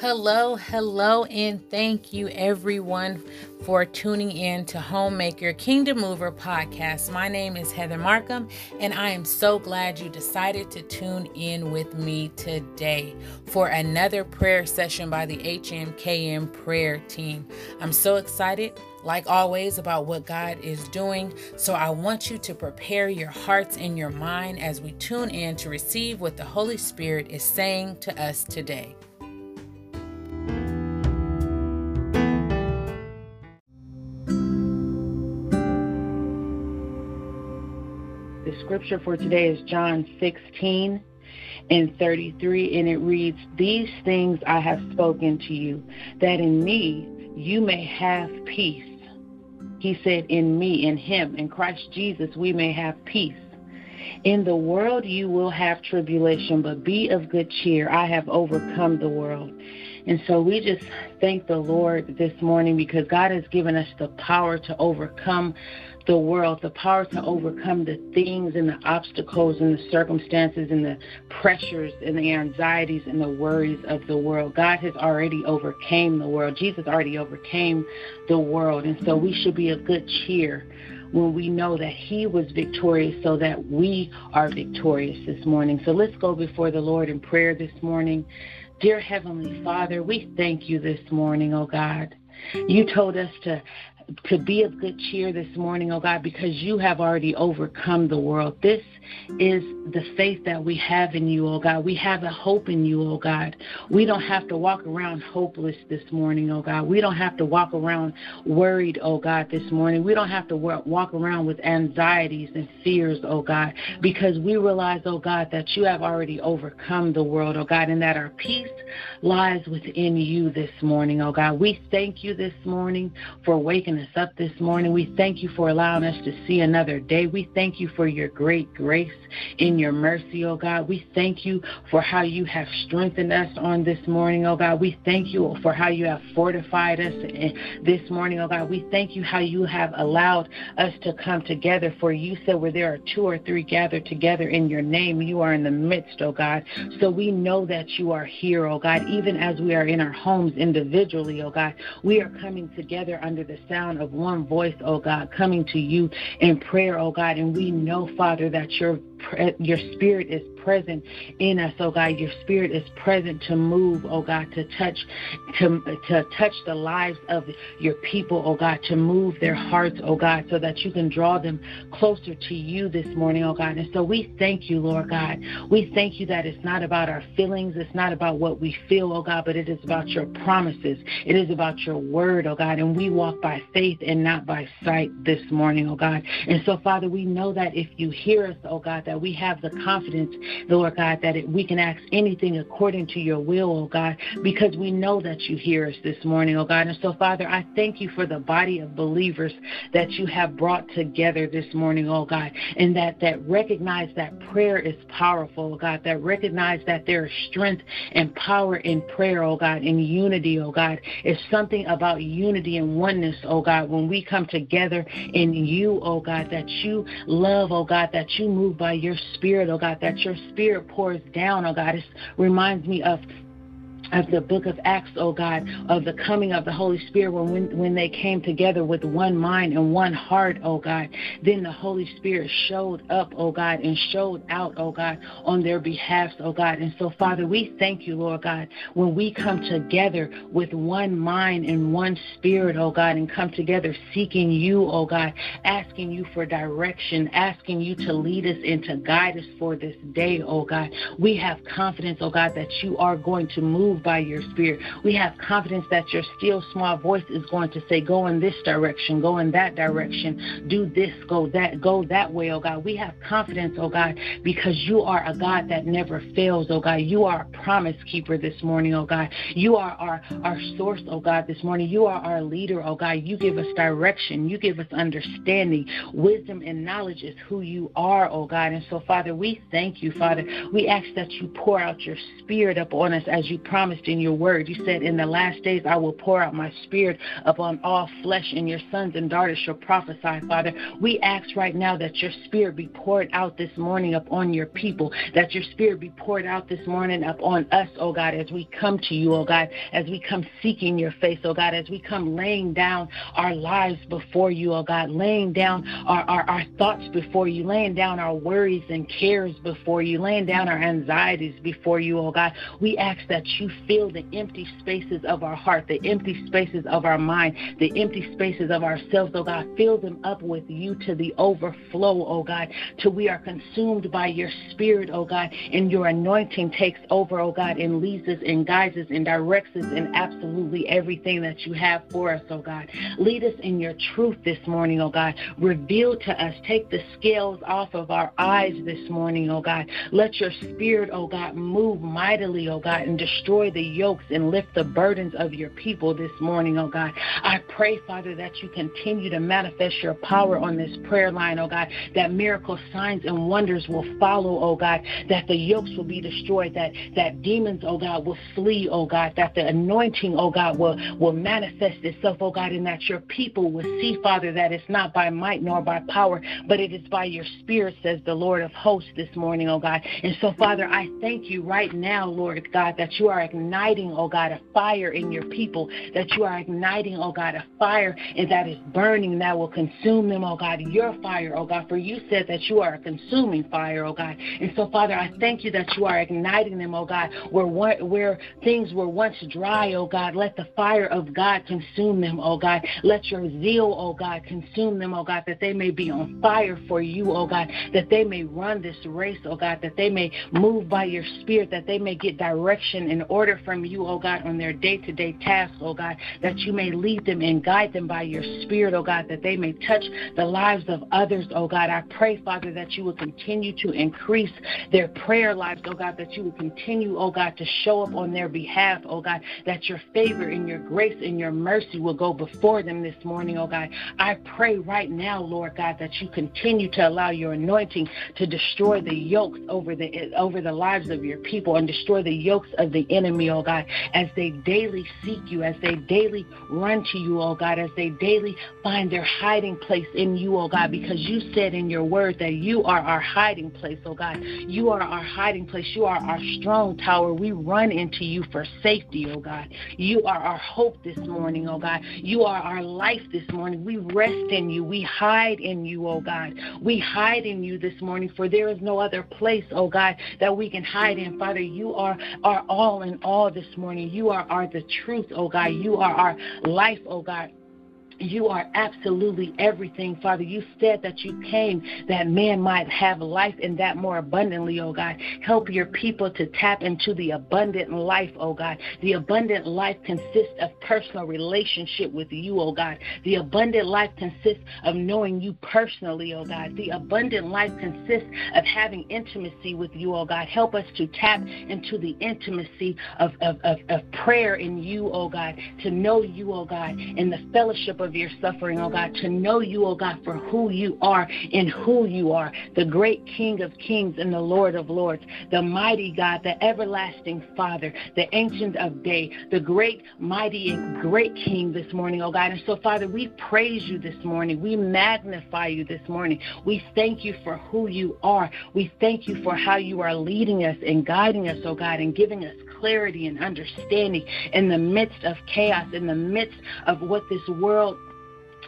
Hello, hello, and thank you everyone for tuning in to Homemaker Kingdom Mover podcast. My name is Heather Markham, and I am so glad you decided to tune in with me today for another prayer session by the HMKM prayer team. I'm so excited like always, about what God is doing. So I want you to prepare your hearts and your mind as we tune in to receive what the Holy Spirit is saying to us today. Scripture for today is John 16 and 33, and it reads, These things I have spoken to you, that in me you may have peace. He said, In me, in Him, in Christ Jesus, we may have peace. In the world you will have tribulation, but be of good cheer. I have overcome the world. And so we just thank the Lord this morning because God has given us the power to overcome the world, the power to overcome the things and the obstacles and the circumstances and the pressures and the anxieties and the worries of the world. God has already overcame the world. Jesus already overcame the world. And so we should be of good cheer when we know that He was victorious so that we are victorious this morning. So let's go before the Lord in prayer this morning. Dear Heavenly Father, we thank you this morning, oh God. You told us to to be of good cheer this morning, oh God, because you have already overcome the world. This is the faith that we have in you, oh God. We have a hope in you, oh God. We don't have to walk around hopeless this morning, oh God. We don't have to walk around worried, oh God, this morning. We don't have to walk around with anxieties and fears, oh God, because we realize, oh God, that you have already overcome the world, oh God, and that our peace lies within you this morning, oh God. We thank you this morning for waking us up this morning. We thank you for allowing us to see another day. We thank you for your great grace in your mercy, oh God. We thank you for how you have strengthened us on this morning, oh God. We thank you for how you have fortified us eh, this morning, oh God. We thank you how you have allowed us to come together. For you said where there are two or three gathered together in your name, you are in the midst, oh God. So we know that you are here, oh God, even as we are in our homes individually, oh God. We are coming together under the sound sound of one voice, oh God, coming to you in prayer, oh God. And we know, Father, that your your spirit is present in us, oh God. Your spirit is present to move, oh God, to touch to to touch the lives of your people, oh God, to move their hearts, oh God, so that you can draw them closer to you this morning, oh God. And so we thank you, Lord God. We thank you that it's not about our feelings, it's not about what we feel, oh God, but it is about your promises. It is about your word, oh God. And we walk by faith and not by sight this morning, oh God. And so, Father, we know that if you hear us, oh God, that we have the confidence, Lord God, that it, we can ask anything according to your will, oh God, because we know that you hear us this morning, oh God. And so, Father, I thank you for the body of believers that you have brought together this morning, oh God, and that, that recognize that prayer is powerful, oh God, that recognize that there is strength and power in prayer, oh God, in unity, oh God. It's something about unity and oneness, oh God, when we come together in you, oh God, that you love, oh God, that you move by your spirit, oh God, that your spirit pours down, oh God. It reminds me of of the book of Acts, oh God, of the coming of the Holy Spirit when, when they came together with one mind and one heart, oh God. Then the Holy Spirit showed up, oh God, and showed out, oh God, on their behalf, oh God. And so, Father, we thank you, Lord God, when we come together with one mind and one spirit, oh God, and come together seeking you, oh God, asking you for direction, asking you to lead us and to guide us for this day, oh God. We have confidence, oh God, that you are going to move by your spirit. We have confidence that your still small voice is going to say, Go in this direction, go in that direction, do this, go that, go that way, oh God. We have confidence, oh God, because you are a God that never fails, oh God. You are a promise keeper this morning, oh God. You are our, our source, oh God, this morning. You are our leader, oh God. You give us direction, you give us understanding. Wisdom and knowledge is who you are, oh God. And so, Father, we thank you, Father. We ask that you pour out your spirit upon us as you promise promised in your word. You said, In the last days I will pour out my spirit upon all flesh, and your sons and daughters shall prophesy, Father. We ask right now that your spirit be poured out this morning upon your people, that your spirit be poured out this morning upon us, oh God, as we come to you, oh God, as we come seeking your face, oh God, as we come laying down our lives before you, oh God, laying down our, our, our thoughts before you, laying down our worries and cares before you, laying down our anxieties before you, oh God. We ask that you fill the empty spaces of our heart, the empty spaces of our mind, the empty spaces of ourselves, oh God. Fill them up with you to the overflow, oh God, till we are consumed by your spirit, oh God, and your anointing takes over, oh God, and leads us and guides us and directs us in absolutely everything that you have for us, oh God. Lead us in your truth this morning, oh God. Reveal to us, take the scales off of our eyes this morning, oh God. Let your spirit, oh God, move mightily, oh God, and destroy the yokes and lift the burdens of your people this morning, oh God. I pray, Father, that you continue to manifest your power on this prayer line, oh God, that miracle signs and wonders will follow, oh God, that the yokes will be destroyed, that, that demons, oh God, will flee, oh God, that the anointing, oh God, will, will manifest itself, oh God, and that your people will see, Father, that it's not by might nor by power, but it is by your spirit, says the Lord of hosts this morning, oh God. And so, Father, I thank you right now, Lord God, that you are igniting, oh God, a fire in your people, that you are igniting, oh God, a fire and that is burning that will consume them, oh God, your fire, oh God, for you said that you are a consuming fire, oh God. And so, Father, I thank you that you are igniting them, oh God, where where things were once dry, oh God. Let the fire of God consume them, oh God. Let your zeal, oh God, consume them, oh God, that they may be on fire for you, oh God, that they may run this race, oh God, that they may move by your spirit, that they may get direction and order from you, oh God, on their day to day tasks, oh God, that you may lead them and guide them by your spirit, oh God, that they may touch the lives of others, oh God. I pray, Father, that you will continue to increase their prayer lives, oh God, that you will continue, oh God, to show up on their behalf, oh God, that your favor and your grace and your mercy will go before them this morning, oh God. I pray right now, Lord God, that you continue to allow your anointing to destroy the yokes over the over the lives of your people and destroy the yokes of the enemy, oh God, as they daily seek you, as they daily run to you, oh God, as they daily find their hiding place in you, oh God, because you said in your word that you are our hiding place, oh God. You are our hiding place. You are our strong tower. We run into you for safety, oh God. You are our hope this morning, oh God. You are our life this morning. We rest in you. We hide in you, oh God. We hide in you this morning, for there is no other place, oh God, that we can hide in. Father, you are our all in all this morning. You are our the truth, oh God. You are our life, oh God. You are absolutely everything, Father. You said that you came that man might have life and that more abundantly, oh God. Help your people to tap into the abundant life, oh God. The abundant life consists of personal relationship with you, oh God. The abundant life consists of knowing you personally, oh God. The abundant life consists of having intimacy with you, oh God. Help us to tap into the intimacy of, of, of, of prayer in you, oh God, to know you, oh God, in the fellowship of of your suffering, oh God, to know you, oh God, for who you are and who you are, the great King of kings and the Lord of lords, the mighty God, the everlasting Father, the ancient of day, the great, mighty, and great King this morning, oh God. And so, Father, we praise you this morning. We magnify you this morning. We thank you for who you are. We thank you for how you are leading us and guiding us, oh God, and giving us clarity and understanding in the midst of chaos, in the midst of what this world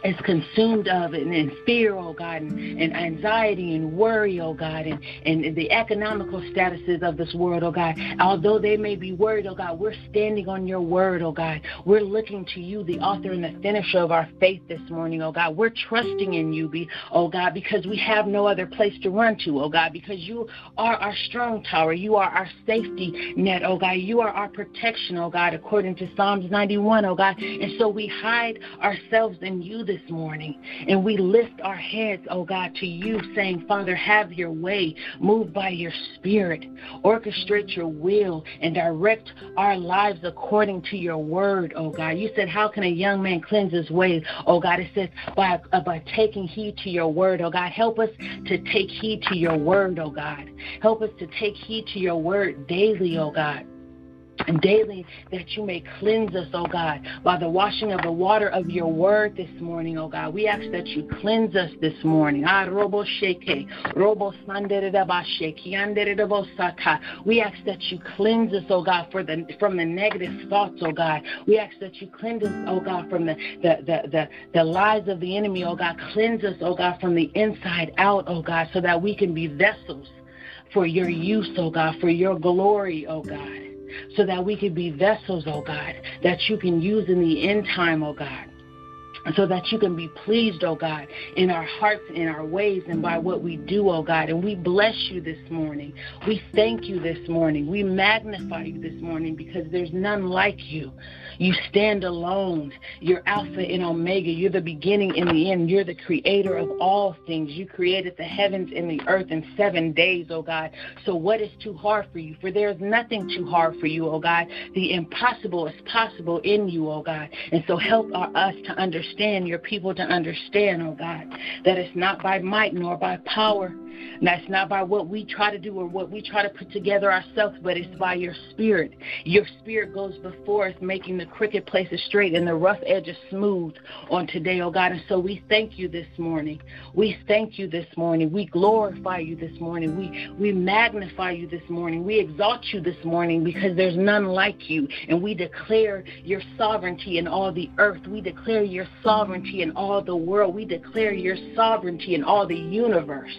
is consumed of and, and fear, oh God, and, and, anxiety and worry, oh God, and, and the economical statuses of this world, oh God. Although they may be worried, oh God, we're standing on your word, oh God. We're looking to you, the author and the finisher of our faith this morning, oh God. We're trusting in you, oh God, because we have no other place to run to, oh God, because you are our strong tower. You are our safety net, oh God. You are our protection, oh God, according to Psalms 91, oh God. And so we hide ourselves in you this morning. And we lift our heads, oh God, to you, saying, Father, have your way. Move by your spirit. Orchestrate your will and direct our lives according to your word, oh God. You said, How can a young man cleanse his ways? Oh God, it says, by, uh, by taking heed to your word, oh God. Help us to take heed to your word, oh God. Help us to take heed to your word daily, oh God. Daily that you may cleanse us, oh God, by the washing of the water of your word this morning, oh God. We ask that you cleanse us this morning. Ah, We ask that you cleanse us, oh God, for the from the negative thoughts, oh God. We ask that you cleanse us, oh God, from the the the the, the lies of the enemy, oh God. Cleanse us, oh God, from the inside out, oh God, so that we can be vessels for your use, oh God, for your glory, oh God so that we could be vessels, oh God, that you can use in the end time, oh God so that you can be pleased, oh God, in our hearts, in our ways, and by what we do, oh God. And we bless you this morning. We thank you this morning. We magnify you this morning because there's none like you. You stand alone. You're Alpha and Omega. You're the beginning and the end. You're the creator of all things. You created the heavens and the earth in seven days, oh God. So what is too hard for you? For there is nothing too hard for you, oh God. The impossible is possible in you, oh God. And so help us to understand understand, your people to understand, oh God, that it's not by might nor by power, and that's not by what we try to do or what we try to put together ourselves, but it's by your spirit. Your spirit goes before us, making the crooked places straight and the rough edges smooth on today, oh God. And so we thank you this morning. We thank you this morning. We glorify you this morning. We we magnify you this morning. We exalt you this morning because there's none like you. And we declare your sovereignty in all the earth. We declare your sovereignty in all the world. We declare your sovereignty in all the universe.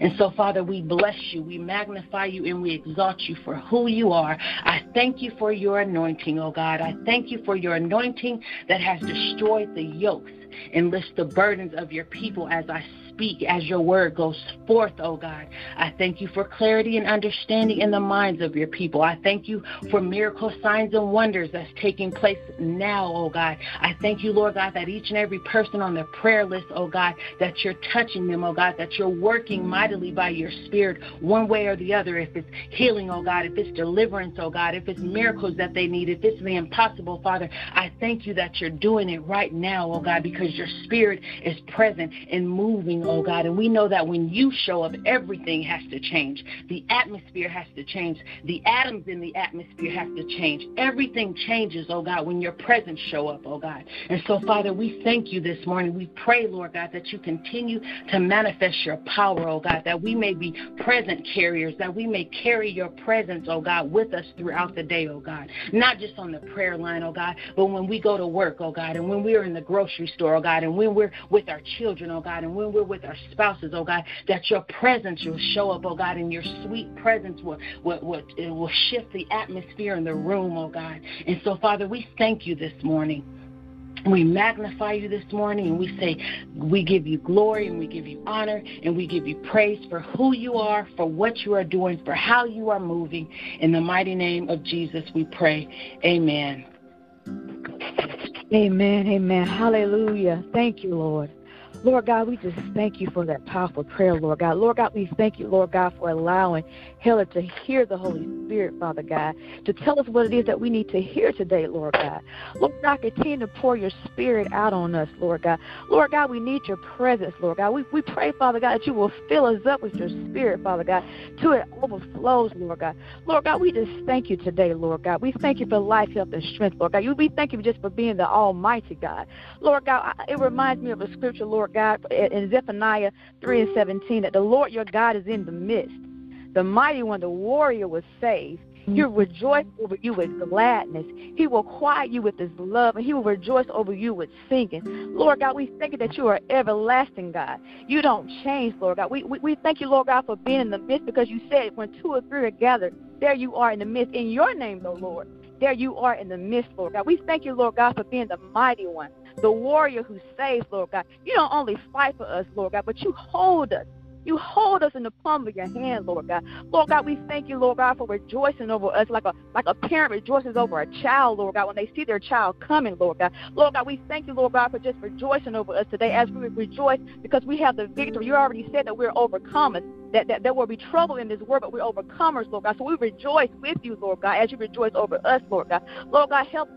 And so, Father, we bless you, we magnify you, and we exalt you for who you are. I thank you for your anointing, oh God. I thank you for your anointing that has destroyed the yokes and lifts the burdens of your people as I speak as your word goes forth, oh God. I thank you for clarity and understanding in the minds of your people. I thank you for miracle signs and wonders that's taking place now, oh God. I thank you, Lord God, that each and every person on the prayer list, oh God, that you're touching them, oh God, that you're working mightily by your spirit one way or the other. If it's healing, oh God, if it's deliverance, oh God, if it's miracles that they need, if it's the impossible, Father, I thank you that you're doing it right now, oh God, because your spirit is present and moving, oh God. And we know that when you show up, everything has to change. The atmosphere has to change. The atoms in the atmosphere have to change. Everything changes, oh God, when your presence show up, oh God. And so, Father, we thank you this morning. We pray, Lord God, that you continue to manifest your power, oh God, that we may be present carriers, that we may carry your presence, oh God, with us throughout the day, oh God. Not just on the prayer line, oh God, but when we go to work, oh God, and when we're in the grocery store, oh God, and when we're with our children, oh God, and when we're with with our spouses, oh God, that your presence will show up, oh God, and your sweet presence will, will, will, will shift the atmosphere in the room, oh God. And so, Father, we thank you this morning. We magnify you this morning and we say, we give you glory and we give you honor and we give you praise for who you are, for what you are doing, for how you are moving. In the mighty name of Jesus, we pray. Amen. Amen. Amen. Hallelujah. Thank you, Lord. Lord God, we just thank you for that powerful prayer, Lord God. Lord God, we thank you, Lord God, for allowing Helen to hear the Holy Spirit, Father God, to tell us what it is that we need to hear today, Lord God. Lord God, continue to pour your spirit out on us, Lord God. Lord God, we need your presence, Lord God. We, we pray, Father God, that you will fill us up with your spirit, Father God, till it overflows, Lord God. Lord God, we just thank you today, Lord God. We thank you for life, health, and strength, Lord God. We thank you just for being the Almighty God. Lord God, it reminds me of a scripture, Lord God, in Zephaniah 3 and 17, that the Lord your God is in the midst. The mighty one, the warrior, was saved. He will rejoice over you with gladness. He will quiet you with his love, and he will rejoice over you with singing. Lord God, we thank you that you are everlasting, God. You don't change, Lord God. We, we, we thank you, Lord God, for being in the midst because you said when two or three are gathered, there you are in the midst. In your name, though, Lord, there you are in the midst, Lord God. We thank you, Lord God, for being the mighty one the warrior who saves, Lord God. You don't only fight for us, Lord God, but you hold us. You hold us in the palm of your hand, Lord God. Lord God, we thank you, Lord God, for rejoicing over us like a like a parent rejoices over a child, Lord God, when they see their child coming, Lord God. Lord God, we thank you, Lord God, for just rejoicing over us today as we rejoice because we have the victory. You already said that we're overcomers, that, that there will be trouble in this world, but we're overcomers, Lord God. So we rejoice with you, Lord God, as you rejoice over us, Lord God. Lord God, help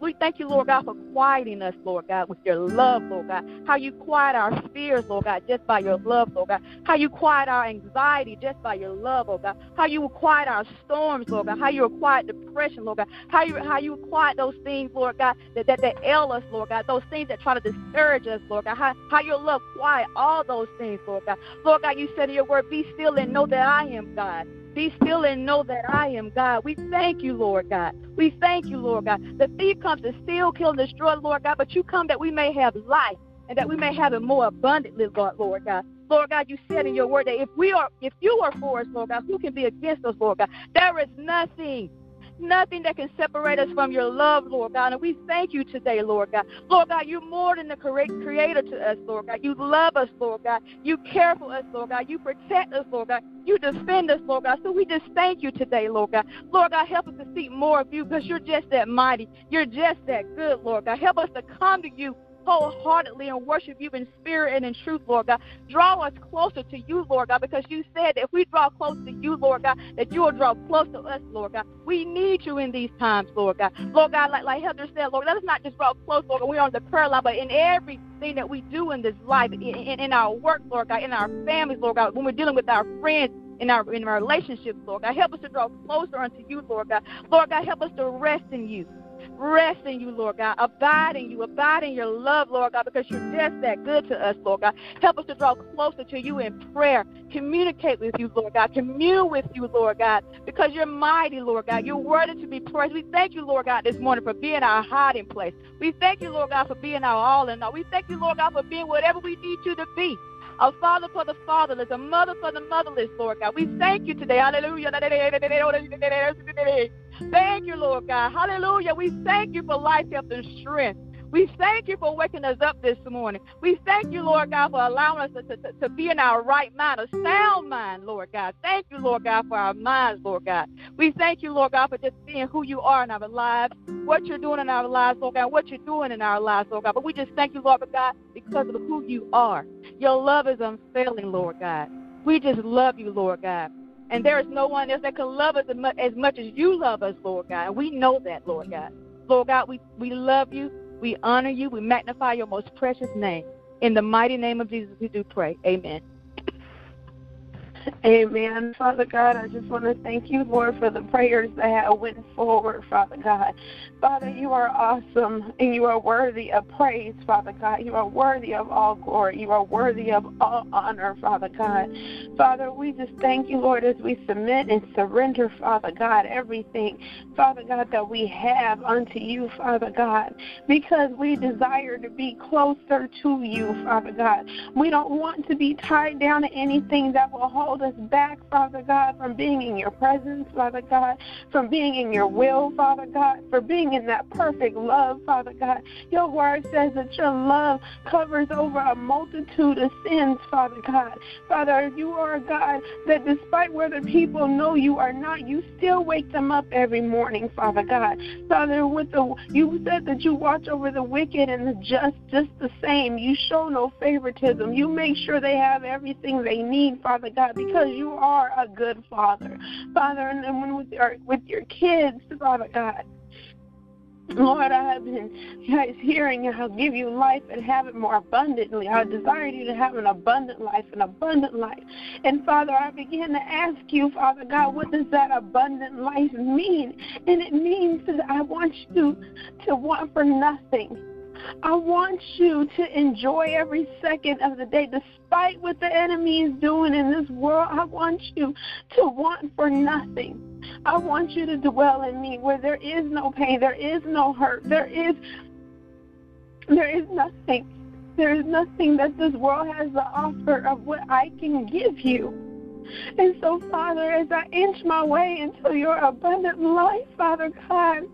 We thank you, Lord God, for quieting us, Lord God, with your love, Lord God. How you quiet our fears, Lord God, just by your love, Lord God. How you quiet our anxiety just by your love, Lord God. How you quiet our storms, Lord God. How you quiet depression, Lord God. How you how you quiet those things, Lord God, that, that, that ail us, Lord God. Those things that try to discourage us, Lord God. How, how your love quiet all those things, Lord God. Lord God, you said in your word, be still and know that I am God. Be still and know that I am God. We thank you, Lord God. We thank you, Lord God. The thief comes to steal, kill, and destroy, Lord God, but you come that we may have life and that we may have it more abundantly, Lord, Lord God. Lord God, you said in your word that if we are if you are for us, Lord God, who can be against us, Lord God? There is nothing nothing that can separate us from your love, Lord God. And we thank you today, Lord God. Lord God, you're more than the creator to us, Lord God. You love us, Lord God. You care for us, Lord God. You protect us, Lord God. You defend us, Lord God. So we just thank you today, Lord God. Lord God, help us to seek more of you because you're just that mighty. You're just that good, Lord God. Help us to come to you wholeheartedly and worship you in spirit and in truth, Lord God. Draw us closer to you, Lord God, because you said that if we draw close to you, Lord God, that you will draw close to us, Lord God. We need you in these times, Lord God. Lord God, like, like Heather said, Lord, let us not just draw close, Lord God. We're on the prayer line, but in everything that we do in this life, in, in, in our work, Lord God, in our families, Lord God, when we're dealing with our friends, in our in our relationships, Lord God. Help us to draw closer unto you, Lord God. Lord God, help us to rest in you. Rest in you, Lord God. Abide in you. Abide in your love, Lord God, because you're just that good to us, Lord God. Help us to draw closer to you in prayer. Communicate with you, Lord God. Commune with you, Lord God, because you're mighty, Lord God. You're worthy to be praised. We thank you, Lord God, this morning for being our hiding place. We thank you, Lord God, for being our all in all. We thank you, Lord God, for being whatever we need you to be a father for the fatherless, a mother for the motherless, Lord God. We thank you today. Hallelujah. Thank you, Lord God. Hallelujah. We thank you for life, health, and strength. We thank you for waking us up this morning. We thank you, Lord God, for allowing us to, to, to be in our right mind, a sound mind, Lord God. Thank you, Lord God, for our minds, Lord God. We thank you, Lord God, for just being who you are in our lives, what you're doing in our lives, Lord God, what you're doing in our lives, Lord God. But we just thank you, Lord God, because of who you are. Your love is unfailing, Lord God. We just love you, Lord God. And there is no one else that can love us as much as you love us, Lord God. And we know that, Lord God. Lord God, we, we love you. We honor you. We magnify your most precious name. In the mighty name of Jesus, we do pray. Amen. Amen. Father God, I just want to thank you, Lord, for the prayers that have went forward, Father God. Father, you are awesome and you are worthy of praise, Father God. You are worthy of all glory. You are worthy of all honor, Father God. Father, we just thank you, Lord, as we submit and surrender, Father God, everything, Father God, that we have unto you, Father God, because we desire to be closer to you, Father God. We don't want to be tied down to anything that will hold hold us back, Father God, from being in your presence, Father God, from being in your will, Father God, for being in that perfect love, Father God. Your word says that your love covers over a multitude of sins, Father God. Father, you are a God that despite whether people know you or not, you still wake them up every morning, Father God. Father, with the you said that you watch over the wicked and the just just the same. You show no favoritism. You make sure they have everything they need, Father God, because you are a good father. Father, and then with your with your kids, Father God. Lord, I have been guys hearing I'll give you life and have it more abundantly. I desire you to have an abundant life, an abundant life. And Father, I begin to ask you, Father God, what does that abundant life mean? And it means that I want you to want for nothing. I want you to enjoy every second of the day, despite what the enemy is doing in this world. I want you to want for nothing. I want you to dwell in me where there is no pain, there is no hurt, there is there is nothing. There is nothing that this world has to offer of what I can give you. And so, Father, as I inch my way into your abundant life, Father God,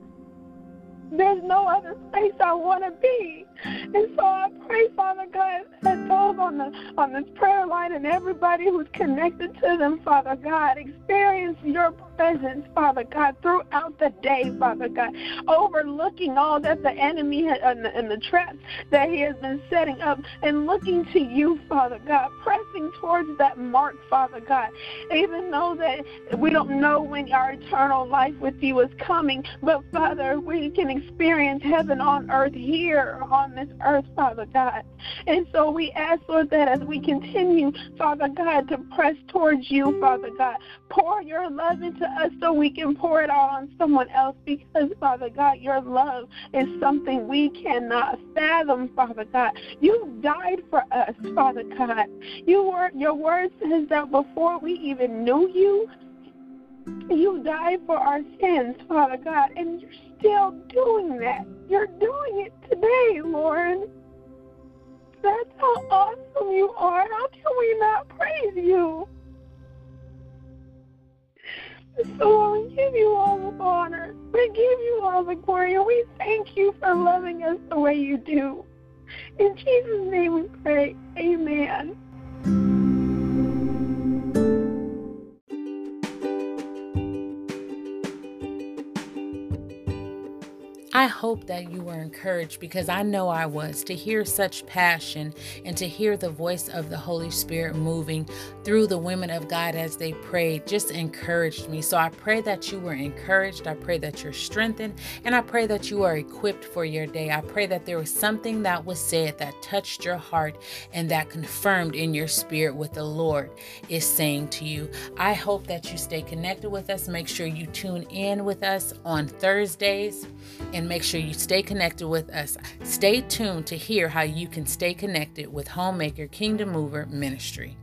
there's no other place I want to be And so I pray, Father God, that those on the on this prayer line and everybody who's connected to them, Father God, experience your presence, Father God, throughout the day, Father God, overlooking all that the enemy had, and, the, and the traps that he has been setting up, and looking to you, Father God, pressing towards that mark, Father God. Even though that we don't know when our eternal life with you is coming, but Father, we can experience heaven on earth here on this earth, Father God. And so we ask, Lord, that as we continue, Father God, to press towards you, Father God, pour your love into us so we can pour it out on someone else because, Father God, your love is something we cannot fathom, Father God. You died for us, Father God. You were, your word says that before we even knew you, you died for our sins, Father God, and you're still doing that. You're doing it today, Lord. That's how awesome you are. How can we not praise you? So we give you all the honor. We give you all the glory. And we thank you for loving us the way you do. In Jesus' name we pray. Amen. I hope that you were encouraged because I know I was to hear such passion and to hear the voice of the Holy Spirit moving through the women of God as they prayed just encouraged me. So I pray that you were encouraged. I pray that you're strengthened and I pray that you are equipped for your day. I pray that there was something that was said that touched your heart and that confirmed in your spirit what the Lord is saying to you. I hope that you stay connected with us. Make sure you tune in with us on Thursdays and make sure you stay connected with us. Stay tuned to hear how you can stay connected with Homemaker Kingdom Mover Ministry.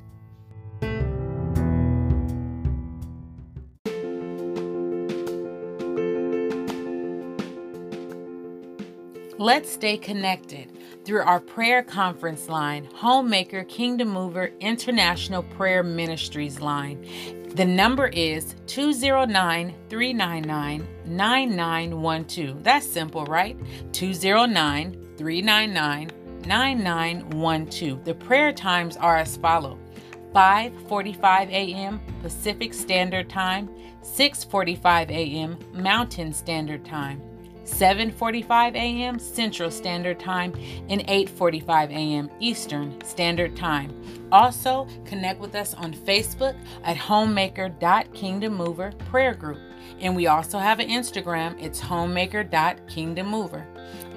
Let's stay connected through our prayer conference line, Homemaker Kingdom Mover International Prayer Ministries line. The number is 209 399 9912. That's simple, right? 209 399 9912. The prayer times are as follow 5:45 a.m. Pacific Standard Time, 6:45 a.m. Mountain Standard Time. 7:45 a.m. Central Standard Time and 8:45 a.m. Eastern Standard Time. Also, connect with us on Facebook at homemaker.kingdommover prayer group. And we also have an Instagram. It's homemaker.kingdommover.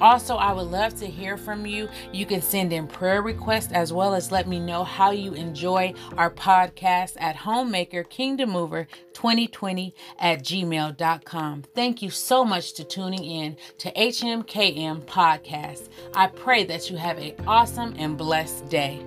Also, I would love to hear from you. You can send in prayer requests as well as let me know how you enjoy our podcast at Homemaker Kingdom Mover 2020 at gmail.com. Thank you so much to tuning in to HMKM Podcast. I pray that you have an awesome and blessed day.